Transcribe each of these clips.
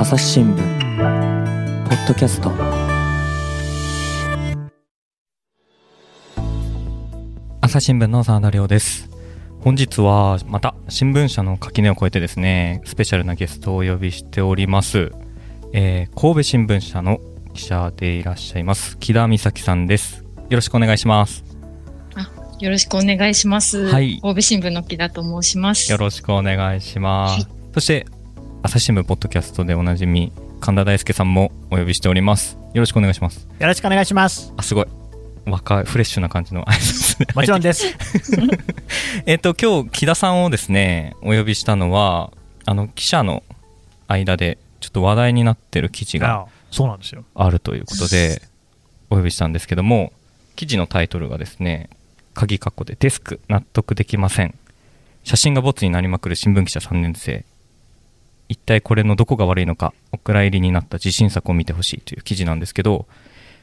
朝日新聞ポッドキャスト。朝日新聞の澤田亮です。本日はまた新聞社の垣根を越えてですねスペシャルなゲストをお呼びしております、えー神戸新聞社の記者でいらっしゃいます木田美咲さんです。よろしくお願いします。よろしくお願いします。はい。神戸新聞の木田と申します。よろしくお願いします、そして朝日新聞ポッドキャストでおなじみ神田大輔さんもお呼びしておりますよろしくお願いしますよろしくお願いします。あすごい若いフレッシュな感じの挨拶でもちろんです。えっと今日木田さんをですねお呼びしたのはあの記者の間でちょっと話題になってる記事があそうなんですよ。あるということでお呼びしたんですけども記事のタイトルがですね鍵括弧でデスク納得できません写真がボツになりまくる新聞記者3年生一体これのどこが悪いのかお蔵入りになった自信作を見てほしいという記事なんですけど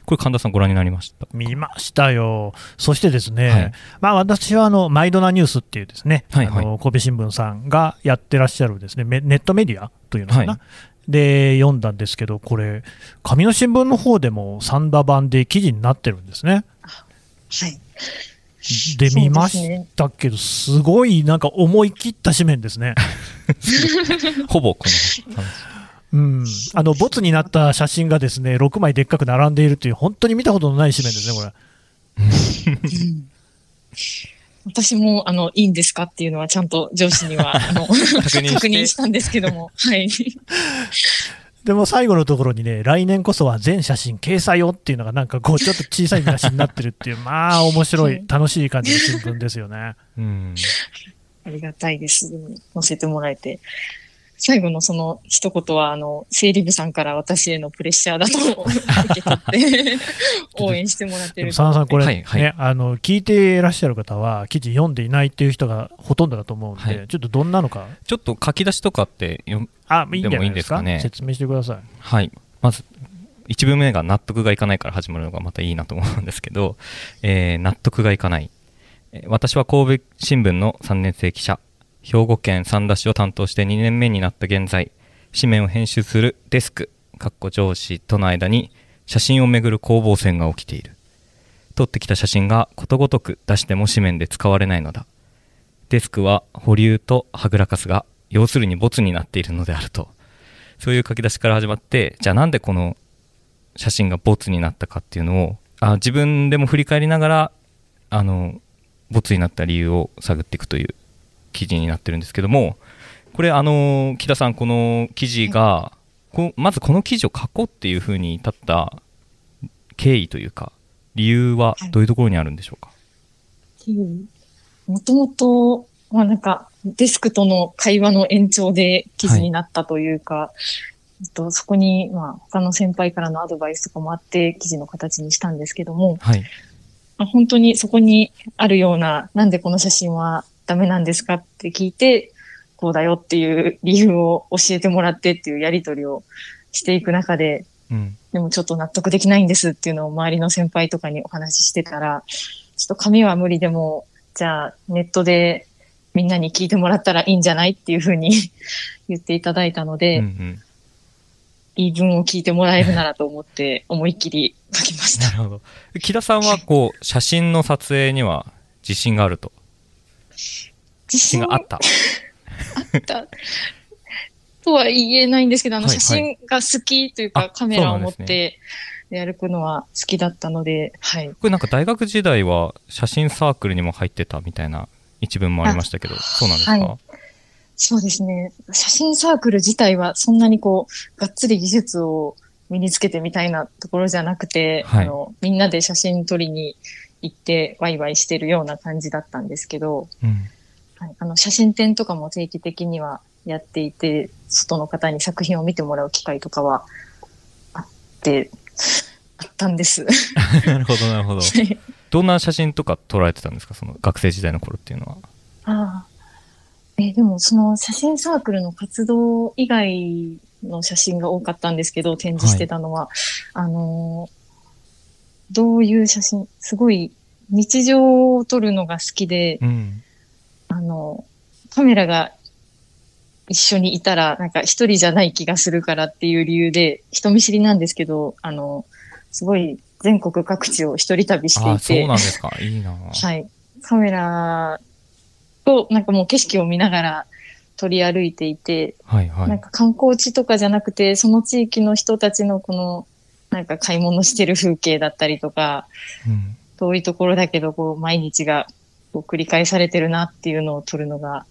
これ神田さんご覧になりました見ましたよ。そしてですね、はいまあ私はあの、マイドナニュースっていうですね、はいはいあの神戸新聞さんがやってらっしゃるですね、メネットメディアというのかな？はいで、読んだんですけど、これ、紙の新聞の方でも三田版で記事になってるんですね。はい。で、見ましたけど、すごいなんか思い切った紙面ですね。ほぼこの話うん、あのボツになった写真がですね6枚でっかく並んでいるという、本当に見たことのない紙面ですね、これ。私も、あの、いいんですかっていうのはちゃんと上司には、あの、確認して確認したんですけども、はい。でも最後のところにね、来年こそは全写真掲載をっていうのが、なんかこう、ちょっと小さい見出しになってるっていう、まあ、面白い、楽しい感じの新聞ですよね。うんありがたいです。載せてもらえて。最後のその一言は、あの、整理部さんから私へのプレッシャーだと 受け取って、応援してもらってるでも佐野さん、これ、はいはいねあの、聞いていらっしゃる方は、記事読んでいないっていう人がほとんどだと思うんで、はいちょっとどんなのか、ちょっと書き出しとかって読あ、いいんじゃでもいないいですか？んですかね？説明してください。はい。まず、一文目が納得がいかないから始まるのがまたいいなと思うんですけど、えー納得がいかない。えー私は神戸新聞の3年生記者、兵庫県三田市を担当して2年目になった現在、紙面を編集するデスク、かっこ上司との間に写真をめぐる攻防戦が起きている。撮ってきた写真がことごとく出しても紙面で使われないのだ。デスクは保留とはぐらかすが、要するにボツになっているのであると。そういう書き出しから始まって、じゃあなんでこの写真がボツになったかっていうのを、あ自分でも振り返りながら、あの、ボツになった理由を探っていくという記事になってるんですけども、これ、あの、木田さん、この記事が、こうまずこの記事を書こうっていうふうに至った経緯というか、理由はどういうところにあるんでしょうか？もともと、まあなんか、デスクとの会話の延長で記事になったというか、えっとそこに、まあ他の先輩からのアドバイスとかもあって記事の形にしたんですけども、はい。まあ本当にそこにあるような、なんでこの写真はダメなんですかって聞いて、こうだよっていう理由を教えてもらってっていうやりとりをしていく中で、うん。でもちょっと納得できないんですっていうのを周りの先輩とかにお話ししてたら、ちょっと紙は無理でも、じゃあネットでみんなに聞いてもらったらいいんじゃないっていうふうに 言っていただいたので、うんうん言い分を聞いてもらえるならと思って思いっきり書きました。なるほど。木田さんは、こう、写真の撮影には自信があると？自自信があった。ったとは言えないんですけど、あのはい写真が好きというか、あカメラを持って歩くのは好きだったので、はい。これなんか大学時代は写真サークルにも入ってたみたいな一文もありましたけど、そうなんですか、はいそうですね。写真サークル自体はそんなにこう、がっつり技術を身につけてみたいなところじゃなくて、はいあの、みんなで写真撮りに行ってワイワイしてるような感じだったんですけど、うん。はい、あの、写真展とかも定期的にはやっていて、外の方に作品を見てもらう機会とかはあって、あったんです。なるほど、なるほど。どんな写真とか撮られてたんですか？その学生時代の頃っていうのは。ああ。え、でもその写真サークルの活動以外の写真が多かったんですけど、展示してたのは、あのー、どういう写真、すごい日常を撮るのが好きで、うん。あの、カメラが一緒にいたら、なんか一人じゃない気がするからっていう理由で、人見知りなんですけど、あの、すごい全国各地を一人旅していて、そうなんですか。いいなはい。カメラと、なんかもう景色を見ながら取り歩いていて、はいはい。なんか観光地とかじゃなくて、その地域の人たちのこの、なんか買い物してる風景だったりとか、うん遠いところだけど、こう、毎日がこう繰り返されてるなっていうのを撮るのが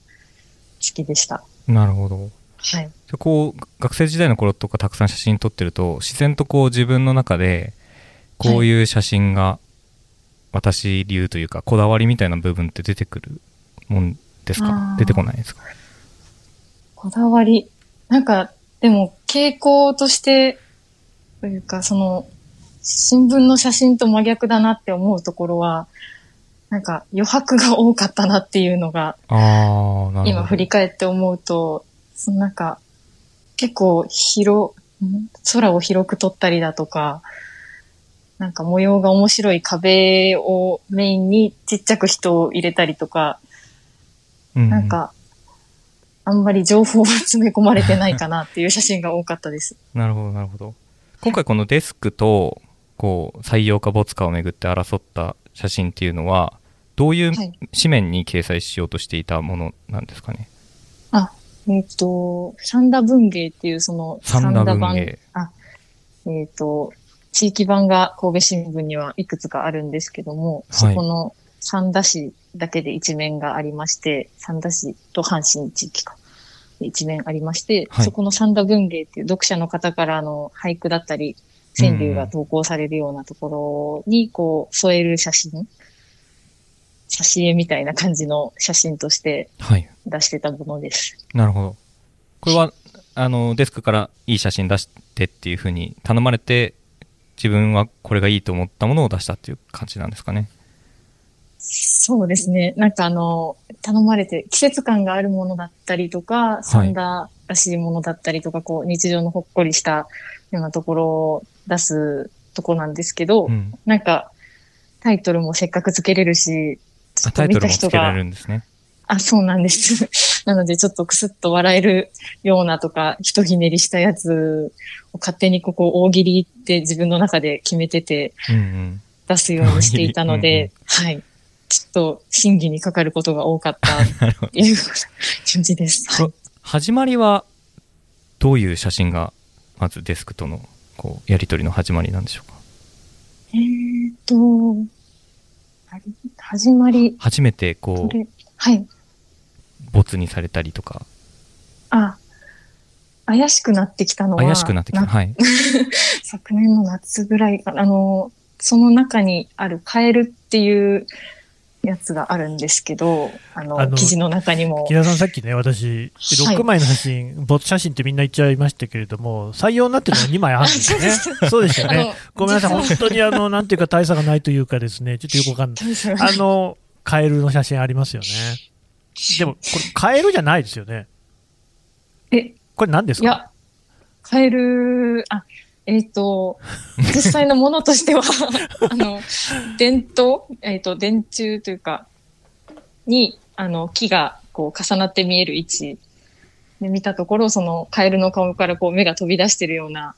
好きでした。なるほど。はい。こう学生時代の頃とかたくさん写真撮ってると自然とこう自分の中でこういう写真が私流というかこだわりみたいな部分って出てくるもんですか？出てこないですか？こだわり。なんか、でも、傾向として、というか、その、新聞の写真と真逆だなって思うところは、なんか余白が多かったなっていうのが、今振り返って思うと、そのなんか、結構広、ん空を広く撮ったりだとか、なんか模様が面白い壁をメインにちっちゃく人を入れたりとか、うんなんか、あんまり情報が詰め込まれてないかなっていう写真が多かったです。なるほどなるほど。今回このデスクとこう採用か没かをめぐって争った写真っていうのはどういうはい。紙面に掲載しようとしていたものなんですかね？あ、えっ、と、三田文芸っていうその三田文版。芸あ、えっ、と、地域版が神戸新聞にはいくつかあるんですけども、そこの三田市だけで一面がありまして、三田市と阪神地域か。で一面ありまして、はい。そこの三田文芸っていう読者の方からの俳句だったり、川柳が投稿されるようなところに、こう、添える写真、挿絵みたいな感じの写真としてはい出してたものです。なるほど。これは、あの、デスクからいい写真出してっていうふうに頼まれて、自分はこれがいいと思ったものを出したっていう感じなんですかね。そうですね。なんかあの、頼まれて季節感があるものだったりとか、サンダーらしいものだったりとか、こう、日常のほっこりしたようなところを出すとこなんですけど、うん。なんか、タイトルもせっかくつけれるし、ちょあタイトルっと見た人もつけられが、るんですね。あ、そうなんです。なので、ちょっとクスッと笑えるようなとか、ひとひねりしたやつを勝手にここ大喜利って自分の中で決めてて、うんうん。出すようにしていたので、うんはい。ちょっと審議にかかることが多かった。という感じです。はい。始まりは、どういう写真が、まずデスクとの、こう、やりとりの始まりなんでしょうか？えーっと、始まり、初めて、ここれ、はい。う、没にされたりとか、あ、怪しくなってきたのは、怪しくなってきた。なはい。昨年の夏ぐらいかな、あの、その中にあるカエルっていうやつがあるんですけど、あの、あの記事の中にも木、田さん、さっきね、私、はい6枚の写真、ボツ写真ってみんな言っちゃいましたけれども、採用になってるのが2枚あるんですよね。そうでしたよね。ごめんなさい、本当にあの、なんていうか大差がないというかですね、ちょっとよくわかんない。あの、カエルの写真ありますよね。でも、これ、カエルじゃないですよね。え、これ何ですか？いや、カエル、あ、えっ、と、実際のものとしては、あの、伝統、えっ、と、電柱というか、に、あの、木が、こう、重なって見える位置で見たところ、その、カエルの顔から、こう、目が飛び出してるような、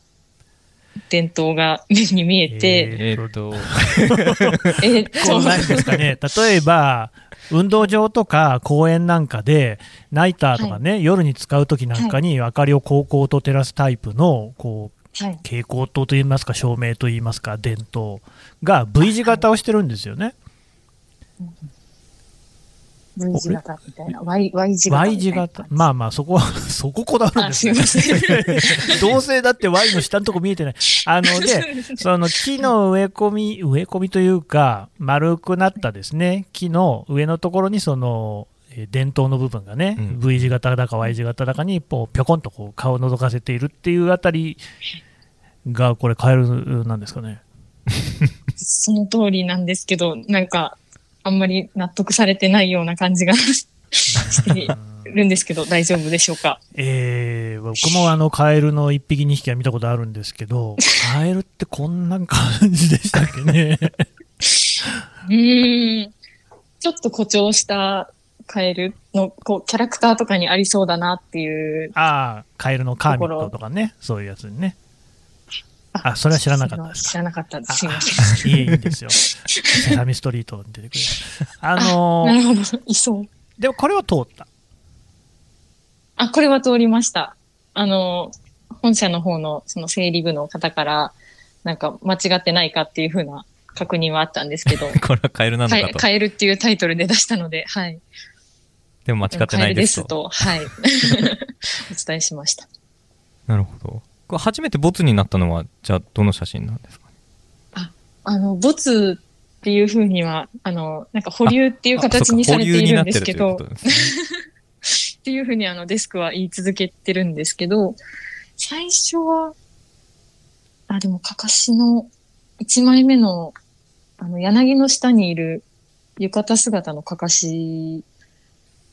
伝統が目に見えて、えーっと、えっ、こうなんですかね、例えば、運動場とか公園なんかで、ナイターとかね、夜に使うときなんかに明かりをこうこうと照らすタイプの、こう、はい。蛍光灯といいますか、照明といいますか、電灯が V 字型をしてるんですよね。V 字型みたいな。Y, y 字型 Y。字型。まあまあ、そこは、そここだわるんあ、ですよません。どうせだって Y の下のとこ見えてない。あので、その木の植え込み、植え込みというか、丸くなったですね、木の上のところにその、えー電灯の部分がね、うん V 字型だか Y 字型だかに、こう、ぴょこんとこう顔を覗かせているっていうあたりが、これ、カエルなんですかね。その通りなんですけど、なんか、あんまり納得されてないような感じが してるんですけど、大丈夫でしょうか？えー僕もあのカエルの1匹2匹は見たことあるんですけど、カエルってこんな感じでしたっけね。うーん。ちょっと誇張したカエルの、こう、キャラクターとかにありそうだなっていう。ああ、カエルのカーミットとかね、そういうやつにね。あそれは知らなかったですか？知らなかったです。あすいません。いいいいんですよ。セサミストリートに出てくる。あのーなるほど。いそう。でもこれは通った？あ、これは通りました。あの、本社の方のその整理部の方から、なんか間違ってないかっていうふうな確認はあったんですけど、これはカエルなのはい、かと。カエルっていうタイトルで出したので、はい。でも間違ってないですと。ですと、はい。お伝えしました。なるほど。初めてボツになったのは、じゃあどの写真なんですか？ねあの、ボツっていうふうには、あの、なんか保留っていう形にされているんですけど、っていうふうにあのデスクは言い続けてるんですけど、最初は、あ、でも、かかしの1枚目の、あの、柳の下にいる浴衣姿のかかし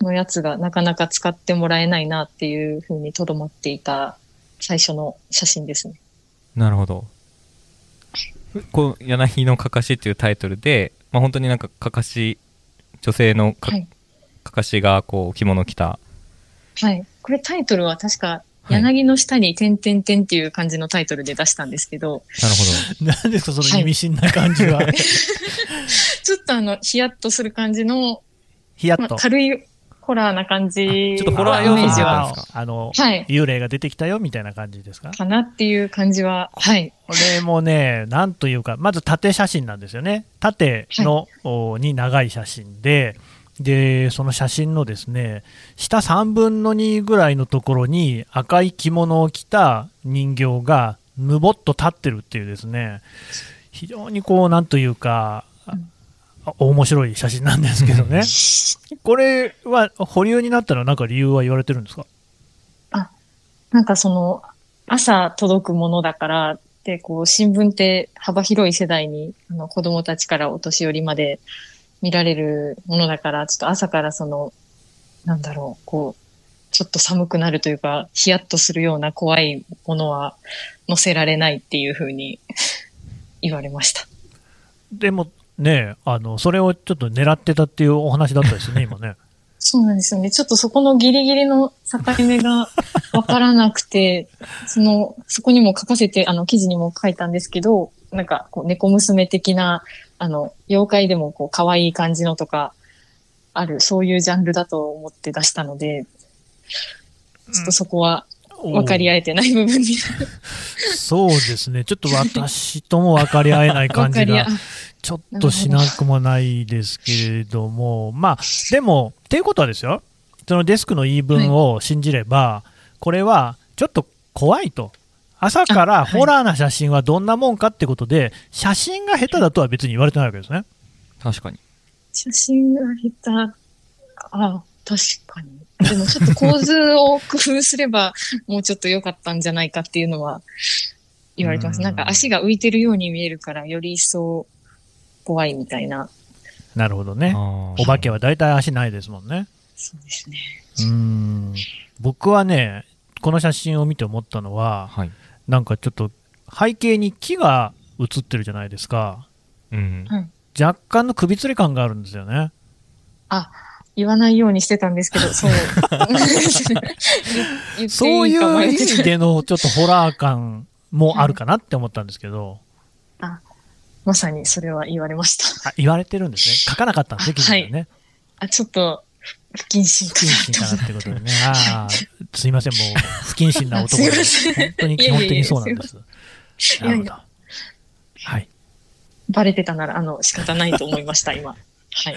のやつがなかなか使ってもらえないなっていうふうにとどまっていた最初の写真ですね。なるほど。こう、柳のかかしっていうタイトルで、まあ本当になんかかかし、女性のか,、はい。かしがこう着物を着た。はい。これタイトルは確か、はい柳の下に点々点っていう感じのタイトルで出したんですけど、なるほ何 ですか、その意味深な感じは。ちょっとあの、ヒヤッとする感じのまあ ヒヤッと。軽いホラーな感じちょっとホラー要素もイメージは。あったんですあの、はい。幽霊が出てきたよみたいな感じですか？かなってい。う感じは、はい。これもね、なんというか、まず縦写真なんですよね。縦の、おに長い写真で、で、その写真のですね、下3分の2ぐらいのところに赤い着物を着た人形がぬぼっと立ってるっていうですね、非常にこう、なんというか、面白い写真なんですけどね。これは保留になったらなんか理由は言われてるんですか？なんかその、朝届くものだから、で、こう、新聞って幅広い世代に、あの、子供たちからお年寄りまで見られるものだから、ちょっと朝からその、なんだろう、こう、ちょっと寒くなるというか、ヒヤッとするような怖いものは載せられないっていうふうに言われました。でもね、あの、それをちょっと狙ってたっていうお話だったですね、今ね。そうなんですよね。ちょっとそこのギリギリの境目が わからなくて、その、そこにも書かせて、あの、記事にも書いたんですけど、なんか、こう、猫娘的な、あの、妖怪でもこう、可愛い感じのとか、ある、そういうジャンルだと思って出したので、ちょっとそこは分かり合えてない部分に。そうですね、ちょっと私とも分かり合えない感じが、ちょっとしなくもないですけれども、まあ、でも、っていうことはですよ、そのデスクの言い分を信じれば、これはちょっと怖いと。朝からあはいホラーな写真はどんなもんかってことで、写真が下手だとは別に言われてないわけですね。確かに。写真が下手。あ確かに。でもちょっと構図を工夫すれば、もうちょっと良かったんじゃないかっていうのは言われてます。うんなんか足が浮いてるように見えるから、より一層怖いみたいな。なるほどね。お化けは大体足ないですもんね。そうですね。うーん僕はね、この写真を見て思ったのは、はい。なんかちょっと背景に木が写ってるじゃないですか。うん。若干の首吊り感があるんですよね。言わないようにしてたんですけど、そう。言ってそういう意味でのちょっとホラー感もあるかなって思ったんですけど、まさにそれは言われました。あ言われてるんですね。書かなかったんですね、記事でね。あ、ちょっと、不謹慎か不謹慎かなってことでね。ああ、すいません、もう不謹慎な男で。本当に基本的にそうなんです。いやいやなるほど。はい。バレてたなら、あの、仕方ないと思いました、今。はい。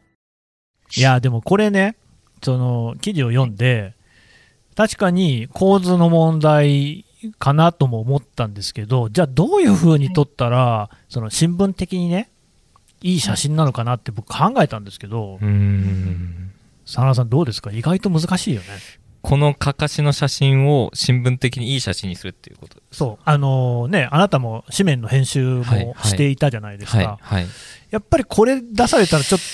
いや、でもこれね、その記事を読んで、確かに構図の問題かなとも思ったんですけど、じゃあどういう風に撮ったら、その新聞的にね、いい写真なのかなって僕考えたんですけどう、ん。真田さん、どうですか？意外と難しいよね。このかかしの写真を新聞的にいい写真にするっていうことそう、あのね、あなたも紙面の編集もしていたじゃないですか。はい、はい。やっぱりこれ出されたらちょっと、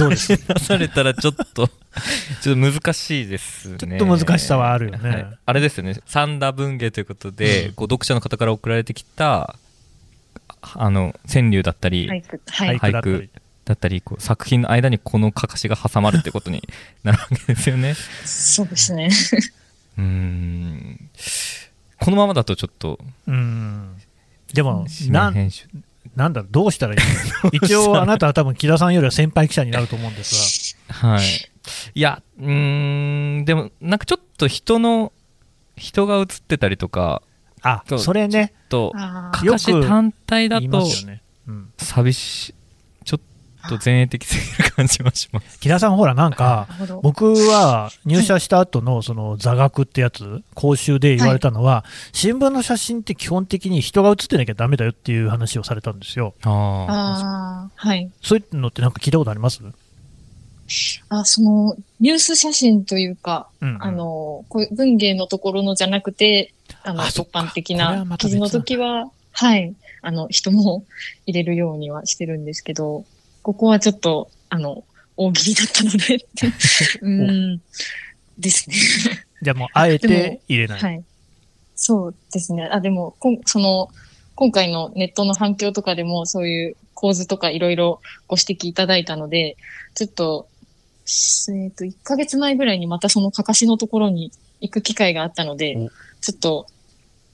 どうです？か出されたらちょっと、ちょっと難しいですね。ちょっと難しさはあるよねはいあれですよね、三田文芸ということで、うんこう読者の方から送られてきた、あの、川柳だったり、俳句。はい。俳句だったり俳句だったりこう作品の間にこのかかしが挟まるってことに なるわけですよね。そうですね。うーん。このままだとちょっと、うん。でも、紙な。なんだどうしたらいいの？一応、あなたは多分木田さんよりは先輩記者になると思うんですはい。いや、うーん、でも、なんかちょっと人の、人が映ってたりとか、が。あ、そうそれね、と、あかかし単体だと。うん。寂しい、と前衛的すぎる感じはします。木田さん、ほら、なんか。僕は入社した後のその座学ってやつ、講習で言われたのは、新聞の写真って基本的に人が写ってなきゃダメだよっていう話をされたんですよ。ああ。はい。そういうのってなんか聞いたことあります？あ、その、ニュース写真というか、うんうんあの、こう文芸のところのじゃなくて、あの、一あそっか般的な記事の時は、はい、あの、人も入れるようにはしてるんですけど、ここはちょっと、あの、大喜利だったので うん、ですね。じゃあもう、あえでて入れない。はい。そうですね。あ、でも、こんその、今回のネットの反響とかでも、そういう構図とかいろいろご指摘いただいたので、ちょっと、すえっ、と、1ヶ月前ぐらいにまたそのかかしのところに行く機会があったのでお、ちょっと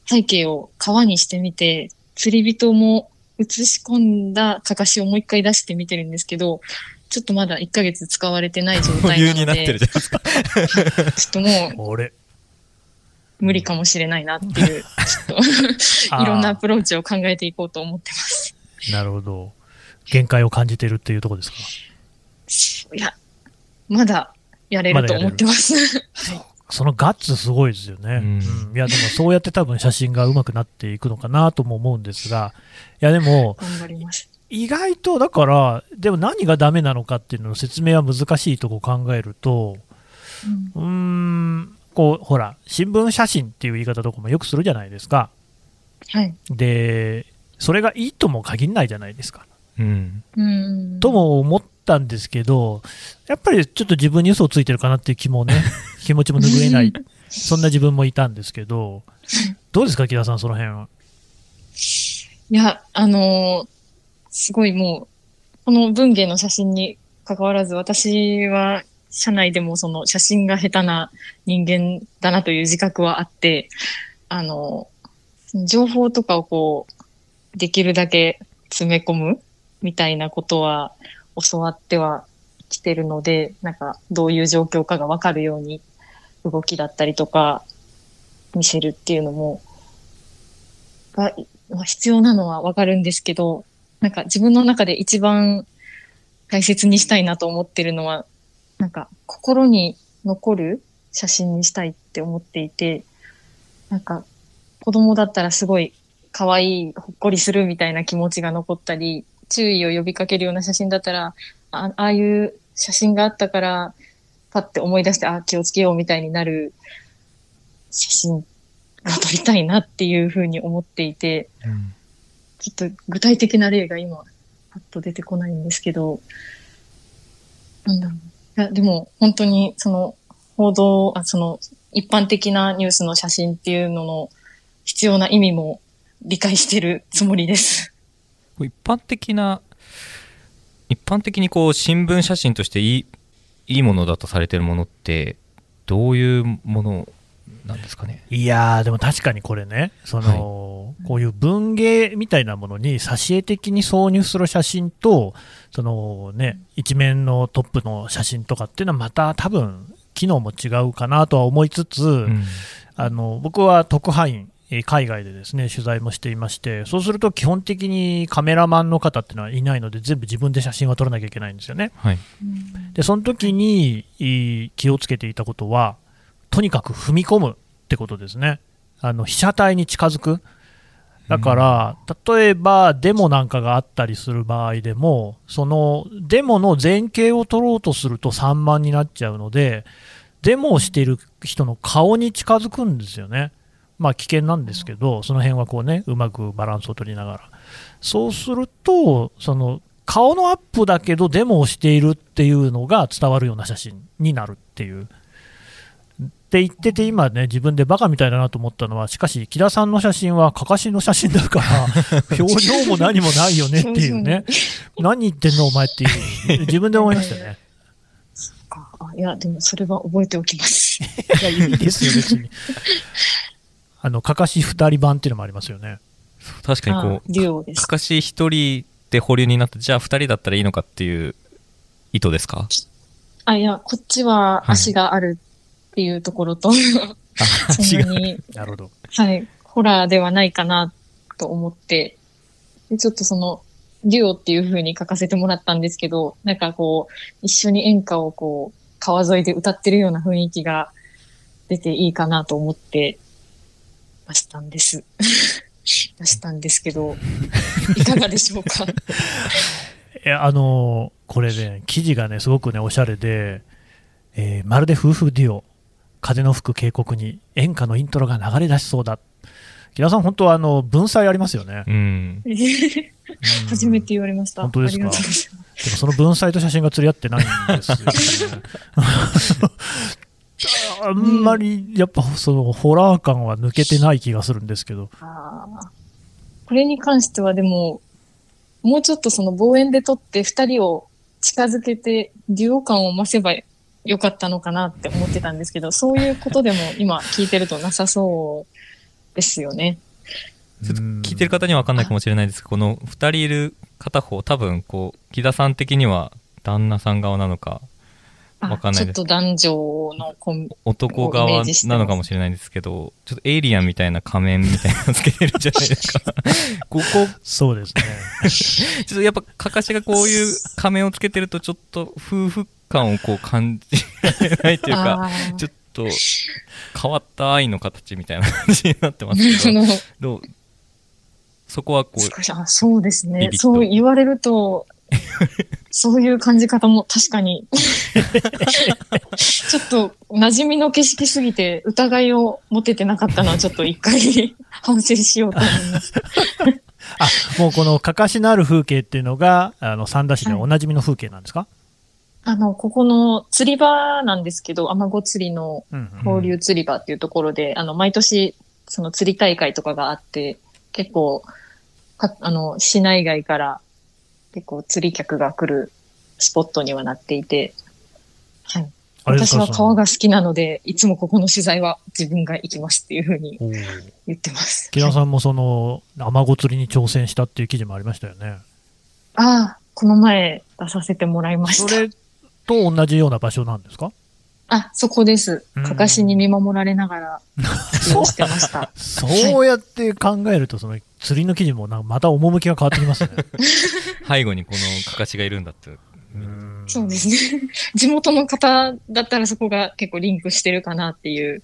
背景を川にしてみて、釣り人も写し込んだかかしをもう一回出してみてるんですけど、ちょっとまだ1ヶ月使われてない状態なので、余裕になってるじゃないですか。ちょっともう俺。無理かもしれないなっていう、ちょっと、いろんなアプローチを考えていこうと思ってます。なるほど。限界を感じてるっていうところですか？いや、まだやれると思ってます。そのガッツすごいですよね。うんうんいや、でもそうやって多分写真が上手くなっていくのかなとも思うんですが、いや、でも。意外とだから、でも何がダメなのかっていうのの説明は難しいとこ考えると、うんうーん、こう、ほら、新聞写真っていう言い方とかもよくするじゃないですか。はい。で、それがいいとも限らないじゃないですか。うん。うん。とも思ったんですけど、やっぱりちょっと自分に嘘をついてるかなっていう気もね、気持ちも拭えない、そんな自分もいたんですけど、どうですか、木田さん、その辺は？いや、あのーすごいもう、この文芸の写真に関わらず、私は社内でもその写真が下手な人間だなという自覚はあって、あのー情報とかをこう、できるだけ詰め込むみたいなことは教わってはきてるので、なんかどういう状況かがわかるように動きだったりとか見せるっていうのも、が必要なのはわかるんですけど、なんか自分の中で一番大切にしたいなと思ってるのは、なんか心に残る写真にしたいって思っていて、なんか子供だったらすごい可愛い、ほっこりするみたいな気持ちが残ったり、注意を呼びかけるような写真だったら、あああいう写真があったから、パッて思い出して、あ、気をつけようみたいになる写真が撮りたいなっていうふうに思っていて、ちょっと具体的な例が今、パッと出てこないんですけど、なんだろう。いや、でも本当にその報道、あその一般的なニュースの写真っていうのの必要な意味も理解してるつもりです。一般的な、一般的にこう新聞写真としていい、いいものだとされてるものって、どういうものなんですかね？いやー、でも確かにこれね、その、こういう文芸みたいなものに挿絵的に挿入する写真と、そのね、一面のトップの写真とかっていうのはまた多分、機能も違うかなとは思いつつ、うんあの僕は特派員、えー海外でですね取材もしていまして、そうすると基本的にカメラマンの方っていうのはいないので、全部自分で写真は撮らなきゃいけないんですよね。はい。で、その時に気をつけていたことは、とにかく踏み込むってことですね。あの被写体に近づく。だから、例えばデモなんかがあったりする場合でも、そのデモの前景を取ろうとすると散漫になっちゃうので、デモをしている人の顔に近づくんですよね。まあ危険なんですけど、その辺はこうね、うまくバランスを取りながら。そうすると、その顔のアップだけどデモをしているっていうのが伝わるような写真になるっていう。って言ってて、今ね、自分でバカみたいだなと思ったのは、しかし、木田さんの写真は、かかしの写真だから、表情も何もないよねっていうね、何言ってんの、お前っていう、自分で思いましたね。いや、でもそれは覚えておきます。いや、いいですよ、別に。あの、かかし二人版っていうのもありますよね。確かにこあデュオでう、すか。かし一人で保留になって、じゃあ二人だったらいいのかっていう意図ですか？あ、いや、こっちは足があるっていうところと、あ、違う。そんなに、なるほど。はい、ホラーではないかなと思って、でちょっとその、デュオっていう風に書かせてもらったんですけど、なんかこう、一緒に演歌をこう、川沿いで歌ってるような雰囲気が出ていいかなと思って出したんです。出したんですけど、いかがでしょうか？いや、あのーこれね、記事がね、すごくね、おしゃれで、えーまるで夫婦デュオ、風の吹く渓谷に演歌のイントロが流れ出しそうだ。木田さん、本当はあの文才ありますよね。うん。うん初めて言われました。本当ですか？でもその文才と写真が釣り合ってないんですよね。あんまり、やっぱそのホラー感は抜けてない気がするんですけど。これに関してはでも、もうちょっとその望遠で撮って二人を近づけてデュオ感を増せばよかったのかなって思ってたんですけど、そういうことでも今聞いてるとなさそうですよね。ちょっと聞いてる方には分かんないかもしれないですけど、この二人いる片方、多分こう、木田さん的には旦那さん側なのか、あ わかんないですちょっと男女のコン男側なのかもしれないんですけど、ちょっとエイリアンみたいな仮面みたいなのつけてるじゃないですか？ここ、そうですね。ちょっとやっぱ、かかしがこういう仮面をつけてると、ちょっと夫婦感をこう感じられないというか、ちょっと変わった愛の形みたいな感じになってますけど、どどう？そこはこう、そうですね。そう言われると、そういう感じ方も確かに。ちょっと馴染みの景色すぎて疑いを持ててなかったのはちょっと一回 反省しようと思います。あ、もうこのかかしのある風景っていうのが、あの、三田市でおなじみの風景なんですか、あの、ここの釣り場なんですけど、アマゴ釣りのうんうん放流釣り場っていうところで、あの、毎年、その釣り大会とかがあって、結構、かあの、市内外から結構釣り客が来るスポットにはなっていて、はい。私は川が好きなので、いつもここの取材は自分が行きますっていうふうに言ってます。木田さんもその、アマゴ釣りに挑戦したっていう記事もありましたよね。ああ、この前出させてもらいました。それと同じような場所なんですか？あ、そこです。うんかかしに見守られながら、釣りをしてました。そうやって考えると、その釣りの記事もなんかまた趣が変わってきますね。背後にこのかかしがいるんだって。うんそうですね。地元の方だったらそこが結構リンクしてるかなっていう。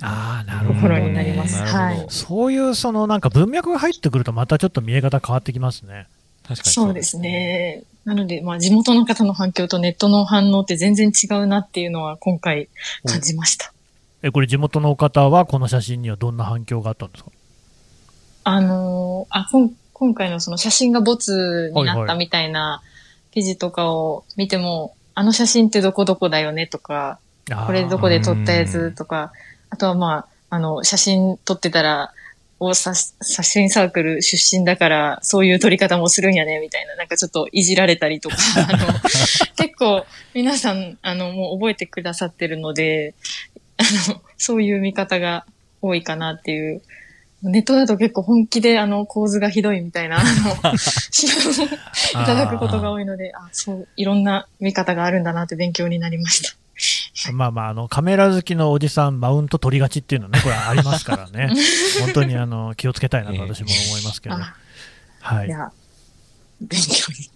ああ、なるところほど、ね。になりますはいそういうそのなんか文脈が入ってくるとまたちょっと見え方変わってきますね。確かにそうです。ね。なので、まあ地元の方の反響とネットの反応って全然違うなっていうのは今回感じました。え、これ地元の方はこの写真にはどんな反響があったんですか？あのーあ、こん今回のその写真がボツになはいはいったみたいな記事とかを見ても、あの写真ってどこどこだよねとか、これどこで撮ったやつとか、あとはまあ、あの、写真撮ってたら、大写写真サークル出身だから、そういう撮り方もするんやね、みたいな、なんかちょっといじられたりとか、あの、結構皆さん、あの、もう覚えてくださってるので、あの、そういう見方が多いかなっていう。ネットだと結構本気であの構図がひどいみたいな、あの、指導をいただくことが多いので、あそう、いろんな見方があるんだなって勉強になりました。まあまあ、あの、カメラ好きのおじさん、マウント取りがちっていうのね、これありますからね。本当にあの、気をつけたいなと私も思いますけど。あ、はいい。や、勉強に。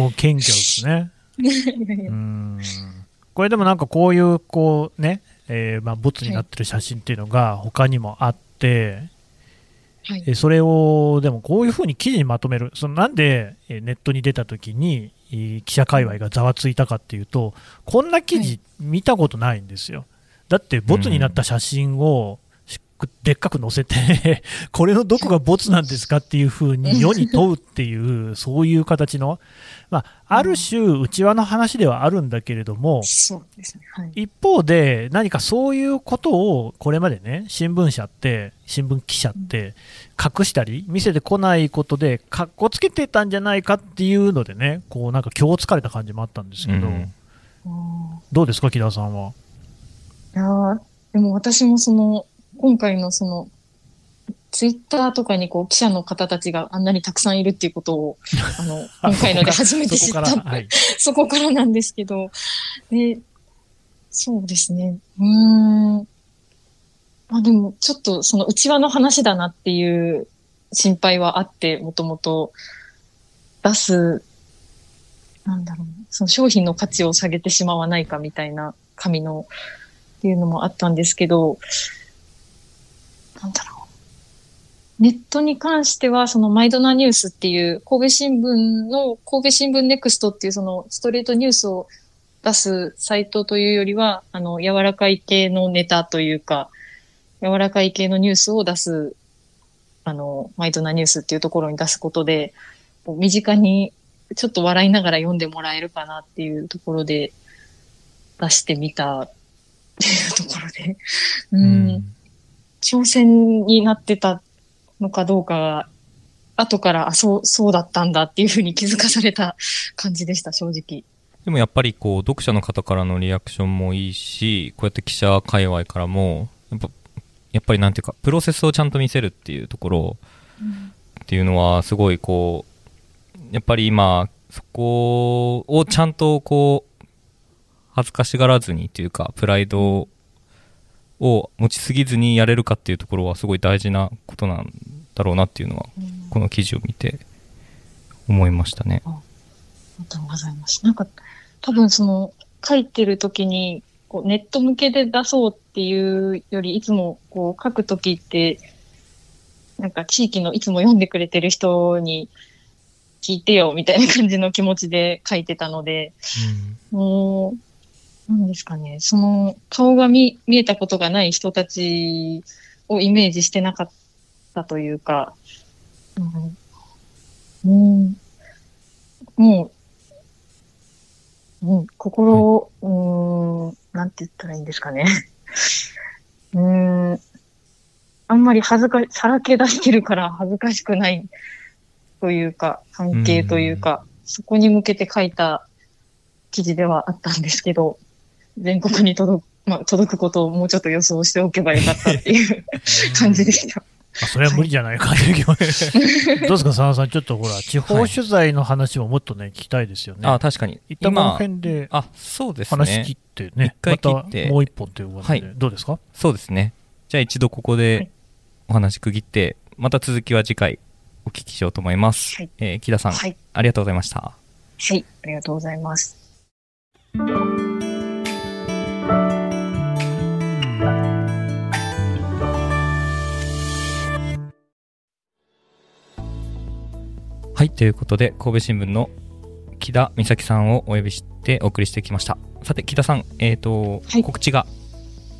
おお、謙虚ですね。うやん。これでもなんかこういう、こうね、えーまあ、ボツになってる写真っていうのが他にもあって、はい。えそれを、でもこういうふうに記事にまとめる、そのなんでえネットに出たときに、えー記者界隈がざわついたかっていうと、こんな記事見たことないんですよ。だって、ボツになった写真を、しでっかく載せて、これのどこがボツなんですかっていうふうに世に問うっていう、そういう形の、まあ、ある種、内輪の話ではあるんだけれども。一方で、何かそういうことをこれまでね、新聞社って、新聞記者って、隠したり、見せてこないことで、かっこつけてたんじゃないかっていうのでね、こうなんか、今日疲れた感じもあったんですけど、どうですか、木田さんは？いやーでも私もその、今回のその、ツイッターとかにこう記者の方たちがあんなにたくさんいるっていうことを、あの、今回ので初めて知そった。こから、はい、そこからなんですけど、で、そうですね。うーん。まあでも、ちょっとその内輪の話だなっていう心配はあって、もともと。出す、なんだろう、その商品の価値を下げてしまわないかみたいな紙のっていうのもあったんですけど、なんだろう。ネットに関しては、そのマイドナニュースっていう神戸新聞の神戸新聞ネクストっていうそのストレートニュースを出すサイトというよりは、あの、柔らかい系のネタというか、柔らかい系のニュースを出す、あの、マイドナニュースっていうところに出すことで、こう身近にちょっと笑いながら読んでもらえるかなっていうところで出してみたっていうところで、うん、挑戦になってたのかどうかが、後から、あ、そう、そうだったんだっていうふうに気づかされた感じでした、正直。でもやっぱりこう、読者の方からのリアクションもいいし、こうやって記者界隈からも、やっぱ、やっぱりなんていうか、プロセスをちゃんと見せるっていうところっていうのは、すごいこう、やっぱり今、そこをちゃんとこう、恥ずかしがらずにというか、プライドを持ちすぎずにやれるかっていうところはすごい大事なことなんだろうなっていうのは、この記事を見て思いましたね。ありがとうございます。なんか、多分その、書いてる時に、こうネット向けで出そうっていうより、いつもこう書く時って、なんか地域のいつも読んでくれてる人に聞いてよみたいな感じの気持ちで書いてたので、もう、なんですかね、その顔が見見えたことがない人たちをイメージしてなかったというか、うん、うんもう、うん、心、うーん、なんて言ったらいいんですかね。うーん、あんまり恥ずか、さらけ出してるから恥ずかしくないというか、関係というか、そこに向けて書いた記事ではあったんですけど、全国に届く、まあ、届くことをもうちょっと予想しておけばよかったっていう感じでした。あそれは無理じゃないか、どうですか、佐野さん、ちょっとほら、地方取材の話ももっとね、聞きたいですよね。あ、確かに。一旦この辺であ、そうですね。話切ってね、一回切ってまたもう一本ということで、はいどうですか？そうですね。じゃあ一度ここはでいお話区切って、また続きは次回お聞きしようと思います。はいえー木田さん、はい。ありがとうございました。はい。ありがとうございます。ということで、神戸新聞の木田美咲さんをお呼びしてお送りしてきました。さて、木田さん、えっ、と、はい告知が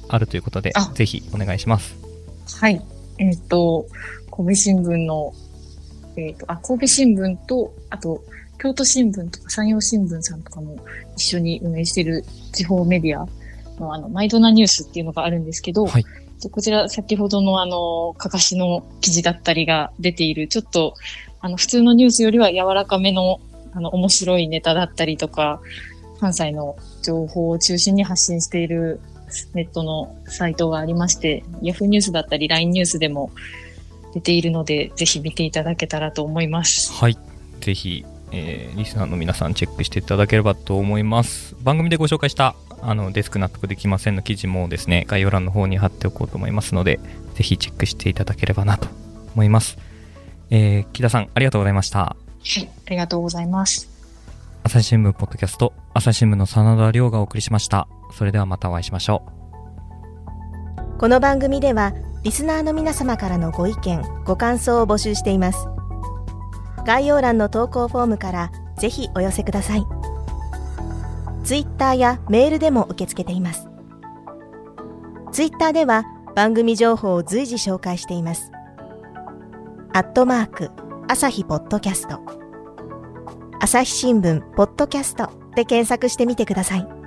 あるということであ、ぜひお願いします。はい。えっ、と、神戸新聞の、えっ、と、あ、神戸新聞と、あと、京都新聞とか山陽新聞さんとかも一緒に運営している地方メディアの、あの、マイドナニュースっていうのがあるんですけど、はいこちら先ほどのあの、かかしの記事だったりが出ている、ちょっと、あの、普通のニュースよりは柔らかめの、あの、面白いネタだったりとか、関西の情報を中心に発信しているネットのサイトがありまして、Yahoo ニュースだったり LINE ニュースでも出ているので、ぜひ見ていただけたらと思います。はい。ぜひ、えーリスナーの皆さんチェックしていただければと思います。番組でご紹介した、あの、デスク納得できませんの記事もですね、概要欄の方に貼っておこうと思いますので、ぜひチェックしていただければなと思います。えー木田さん、ありがとうございました。はい、ありがとうございます。朝日新聞ポッドキャスト、朝日新聞の真田亮がお送りしました。それではまたお会いしましょう。この番組ではリスナーの皆様からのご意見、ご感想を募集しています。概要欄の投稿フォームからぜひお寄せください。ツイッターやメールでも受け付けています。ツイッターでは番組情報を随時紹介しています。アットマーク、朝日ポッドキャスト。朝日新聞、ポッドキャストで検索してみてください。